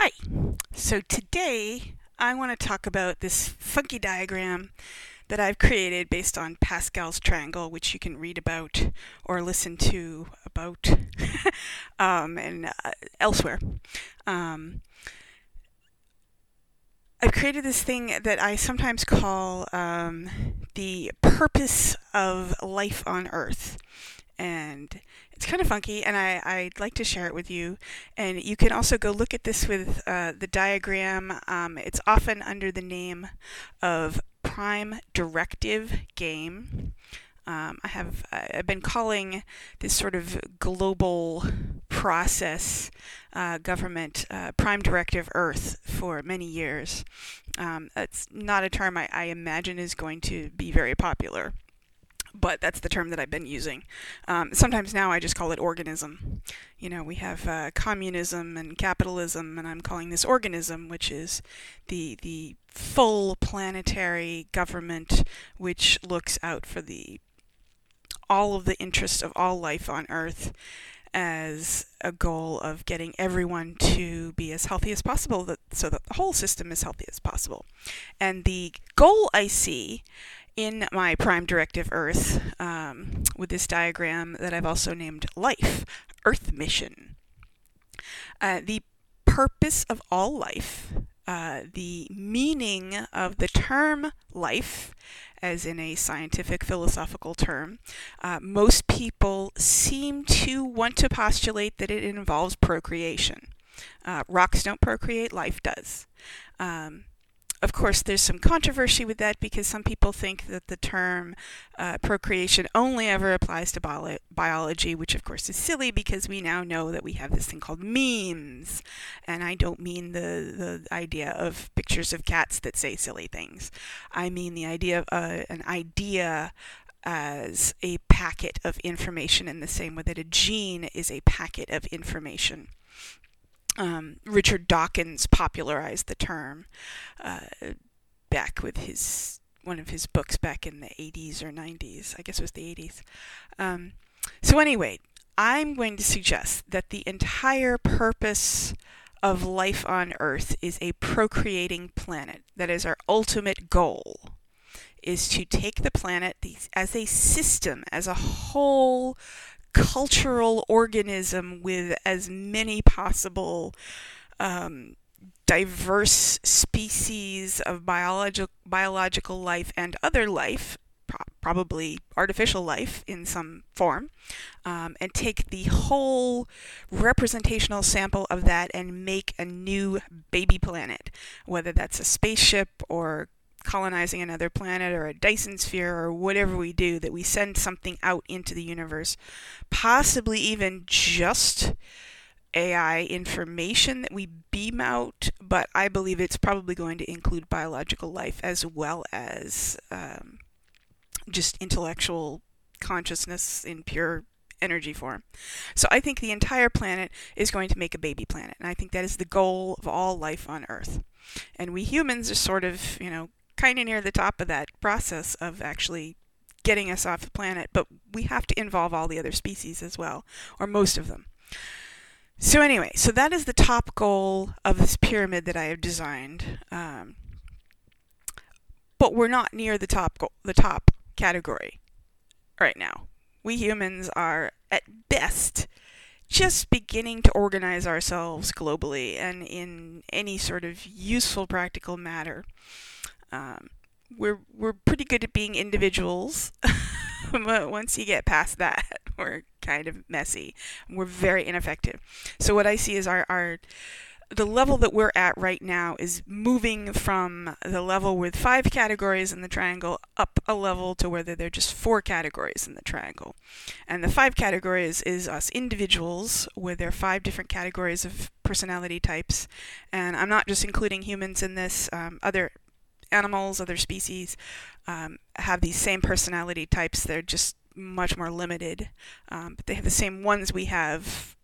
Hi. So today I want to talk about this funky diagram that I've created based on Pascal's triangle, which you can read about or listen to about um, and uh, elsewhere. Um, I've created this thing that I sometimes call um, the purpose of life on Earth. And it's kind of funky, and I, I'd like to share it with you. And you can also go look at this with uh, the diagram. Um, it's often under the name of Prime Directive Game. Um, I have I've been calling this sort of global process uh, government uh, Prime Directive Earth for many years. Um, it's not a term I, I imagine is going to be very popular but that's the term that I've been using. Um, sometimes now I just call it organism. You know, we have uh, communism and capitalism, and I'm calling this organism, which is the the full planetary government which looks out for the all of the interests of all life on Earth as a goal of getting everyone to be as healthy as possible that, so that the whole system is healthy as possible. And the goal I see in my prime directive Earth um, with this diagram that I've also named Life, Earth Mission. Uh, the purpose of all life, uh, the meaning of the term life, as in a scientific philosophical term, uh, most people seem to want to postulate that it involves procreation. Uh, rocks don't procreate, life does. Um, of course, there's some controversy with that because some people think that the term uh, procreation only ever applies to bio- biology, which of course is silly because we now know that we have this thing called memes. And I don't mean the, the idea of pictures of cats that say silly things. I mean the idea of uh, an idea as a packet of information in the same way that a gene is a packet of information um, Richard Dawkins popularized the term uh, back with his one of his books back in the 80s or 90s. I guess it was the 80s. Um, so anyway, I'm going to suggest that the entire purpose of life on Earth is a procreating planet. That is our ultimate goal is to take the planet as a system, as a whole cultural organism with as many possible um, diverse species of biological biological life and other life, pro- probably artificial life in some form, um, and take the whole representational sample of that and make a new baby planet, whether that's a spaceship or colonizing another planet or a Dyson sphere or whatever we do, that we send something out into the universe, possibly even just AI information that we beam out, but I believe it's probably going to include biological life as well as um, just intellectual consciousness in pure energy form. So I think the entire planet is going to make a baby planet, and I think that is the goal of all life on Earth. And we humans are sort of, you know, kind of near the top of that process of actually getting us off the planet, but we have to involve all the other species as well, or most of them. So anyway, so that is the top goal of this pyramid that I have designed. Um, but we're not near the top goal, the top category right now. We humans are at best just beginning to organize ourselves globally and in any sort of useful practical matter. Um, we're we're pretty good at being individuals, but once you get past that, we're kind of messy. We're very ineffective. So what I see is our our the level that we're at right now is moving from the level with five categories in the triangle up a level to where there are just four categories in the triangle. And the five categories is us individuals where there are five different categories of personality types. And I'm not just including humans in this, um, other animals, other species um, have these same personality types. They're just much more limited, um, but they have the same ones we have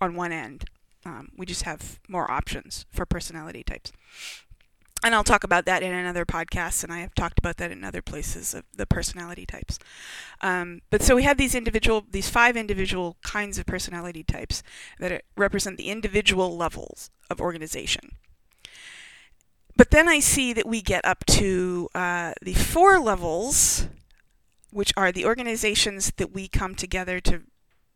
on one end. Um, we just have more options for personality types. And I'll talk about that in another podcast, and I have talked about that in other places of the personality types. Um, but so we have these individual, these five individual kinds of personality types that represent the individual levels of organization. But then I see that we get up to uh, the four levels, which are the organizations that we come together to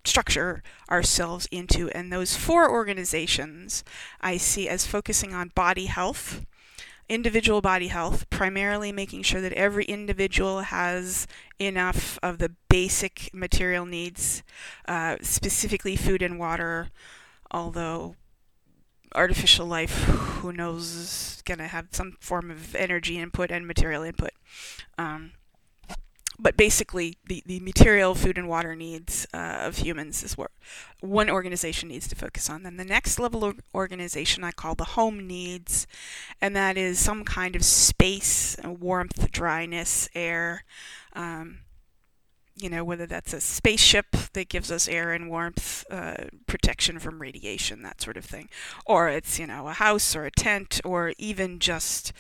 structure ourselves into. And those four organizations I see as focusing on body health, individual body health, primarily making sure that every individual has enough of the basic material needs, uh, specifically food and water, although artificial life, who knows, is going to have some form of energy input and material input. Um, but basically, the, the material, food, and water needs uh, of humans is what one organization needs to focus on. Then the next level of organization I call the home needs, and that is some kind of space, warmth, dryness, air. Um, you know, whether that's a spaceship that gives us air and warmth, uh, protection from radiation, that sort of thing, or it's, you know, a house or a tent, or even just,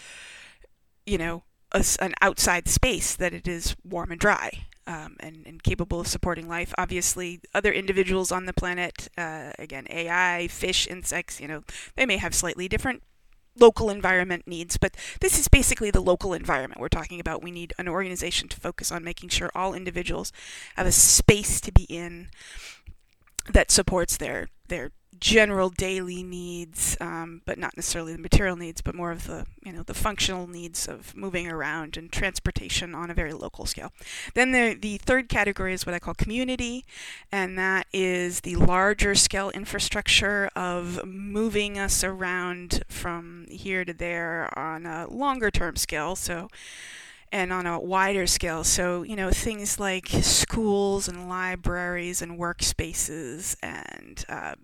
you know, a, an outside space that it is warm and dry um, and, and, capable of supporting life. Obviously, other individuals on the planet, uh, again, AI, fish, insects, you know, they may have slightly different local environment needs, but this is basically the local environment we're talking about. We need an organization to focus on making sure all individuals have a space to be in that supports their their general daily needs, um, but not necessarily the material needs, but more of the you know the functional needs of moving around and transportation on a very local scale. Then the the third category is what I call community, and that is the larger scale infrastructure of moving us around from here to there on a longer term scale. So and on a wider scale. So, you know, things like schools and libraries and workspaces and uh,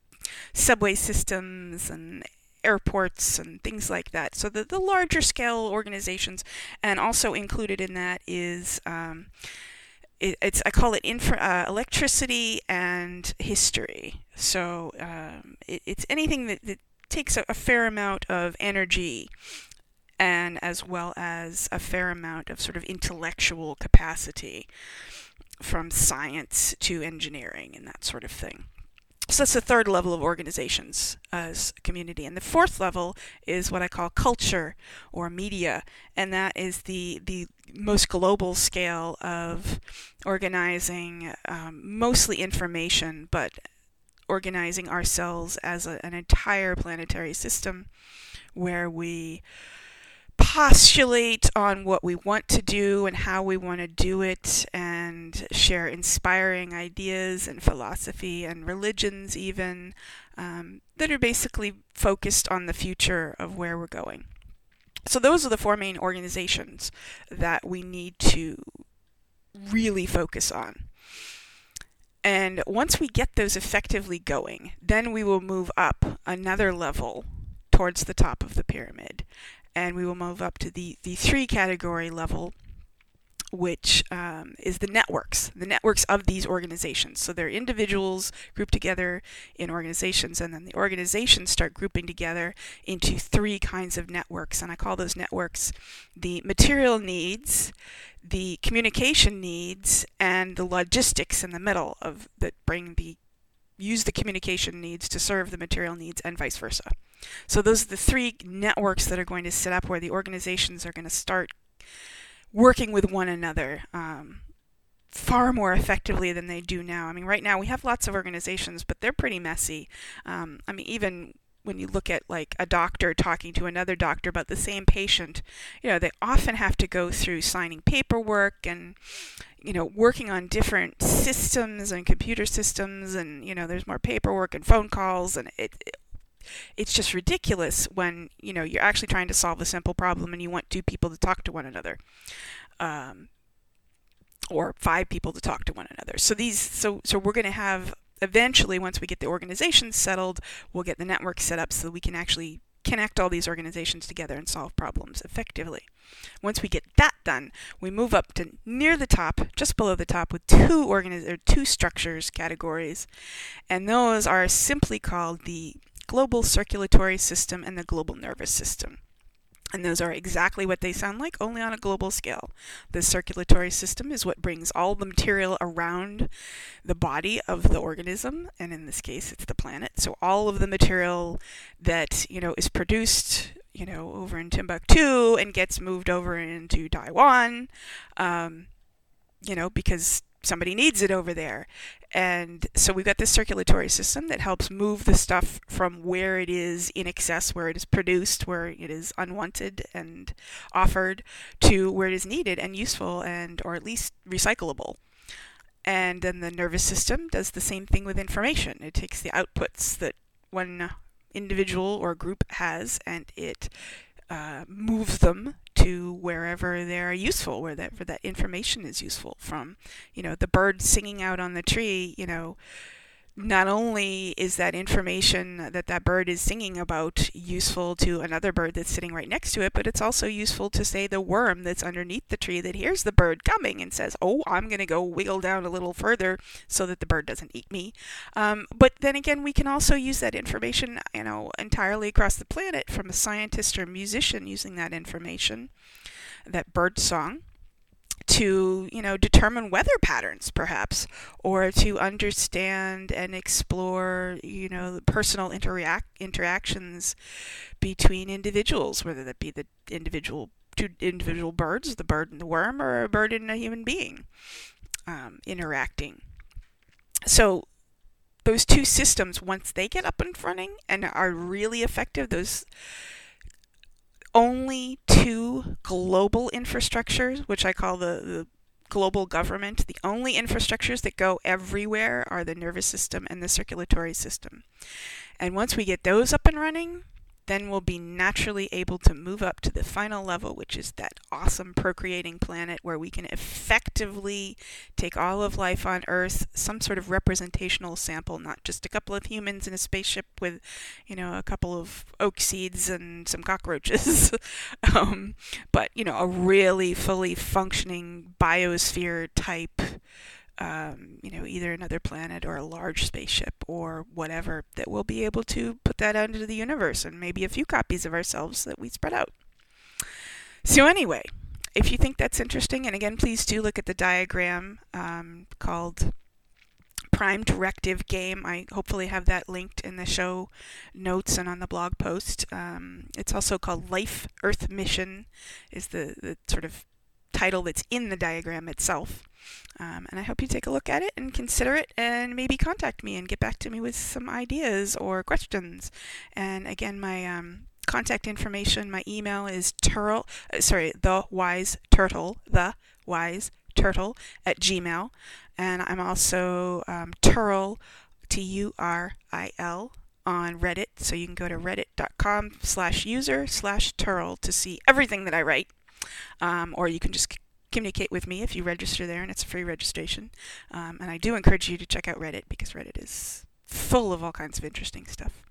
subway systems and airports and things like that. So the, the larger scale organizations, and also included in that is um, it, it's I call it infra, uh, electricity and history. So um, it, it's anything that, that takes a, a, fair amount of energy. And as well as a fair amount of sort of intellectual capacity from science to engineering and that sort of thing. So that's the third level of organizations as community. And the fourth level is what I call culture or media, and that is the, the most global scale of organizing um, mostly information, but organizing ourselves as a, an entire planetary system where we postulate on what we want to do and how we want to do it and share inspiring ideas and philosophy and religions even um, that are basically focused on the future of where we're going. So those are the four main organizations that we need to really focus on. And once we get those effectively going then we will move up another level towards the top of the pyramid and we will move up to the, the three category level, which um, is the networks, the networks of these organizations. So they're individuals grouped together in organizations, and then the organizations start grouping together into three kinds of networks. And I call those networks the material needs, the communication needs, and the logistics in the middle of that bring the use the communication needs to serve the material needs and vice versa. So those are the three networks that are going to set up where the organizations are going to start working with one another um, far more effectively than they do now. I mean, right now we have lots of organizations, but they're pretty messy. Um, I mean, even when you look at like a doctor talking to another doctor about the same patient, you know, they often have to go through signing paperwork and you know, working on different systems and computer systems and you know, there's more paperwork and phone calls and it, it it's just ridiculous when you know you're actually trying to solve a simple problem and you want two people to talk to one another. Um, or five people to talk to one another. So these so so we're going to have eventually once we get the organization settled, we'll get the network set up so we can actually connect all these organizations together and solve problems effectively. Once we get that done, we move up to near the top, just below the top, with two organiz- or two structures categories, and those are simply called the global circulatory system and the global nervous system. And those are exactly what they sound like, only on a global scale. The circulatory system is what brings all the material around the body of the organism, and in this case, it's the planet. So all of the material that you know is produced, you know, over in Timbuktu and gets moved over into Taiwan, um, you know, because somebody needs it over there. And so we've got this circulatory system that helps move the stuff from where it is in excess, where it is produced, where it is unwanted and offered, to where it is needed and useful and or at least recyclable. And then the nervous system does the same thing with information. It takes the outputs that one individual or group has and it uh, moves them to wherever they're useful, where that, where that information is useful from. You know, the bird singing out on the tree, you know, not only is that information that that bird is singing about useful to another bird that's sitting right next to it, but it's also useful to say the worm that's underneath the tree that hears the bird coming and says, "Oh, I'm going to go wiggle down a little further so that the bird doesn't eat me." Um, but then again, we can also use that information, you know, entirely across the planet from a scientist or musician using that information, that bird song to you know determine weather patterns perhaps or to understand and explore you know the personal interact interactions between individuals whether that be the individual two individual birds the bird and the worm or a bird and a human being um, interacting. So those two systems once they get up and running and are really effective those only two global infrastructures, which I call the, the global government, the only infrastructures that go everywhere are the nervous system and the circulatory system. And once we get those up and running, then we'll be naturally able to move up to the final level, which is that awesome procreating planet where we can effectively take all of life on Earth, some sort of representational sample, not just a couple of humans in a spaceship with, you know, a couple of oak seeds and some cockroaches, um, but, you know, a really fully functioning biosphere type um, you know, either another planet or a large spaceship or whatever, that we'll be able to put that out into the universe and maybe a few copies of ourselves that we spread out. So, anyway, if you think that's interesting, and again, please do look at the diagram um, called Prime Directive Game. I hopefully have that linked in the show notes and on the blog post. Um, it's also called Life Earth Mission, is the, the sort of title that's in the diagram itself. Um, and I hope you take a look at it and consider it and maybe contact me and get back to me with some ideas or questions. And again, my um, contact information, my email is turtle, uh, sorry, the wise turtle, the wise turtle at gmail. And I'm also um, Turil, T U R I L, on Reddit. So you can go to reddit.com slash user slash Turil to see everything that I write. Um, or you can just communicate with me if you register there, and it's a free registration. Um, and I do encourage you to check out Reddit because Reddit is full of all kinds of interesting stuff.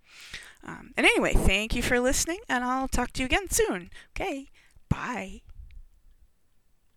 Um, and anyway, thank you for listening, and I'll talk to you again soon. Okay, bye.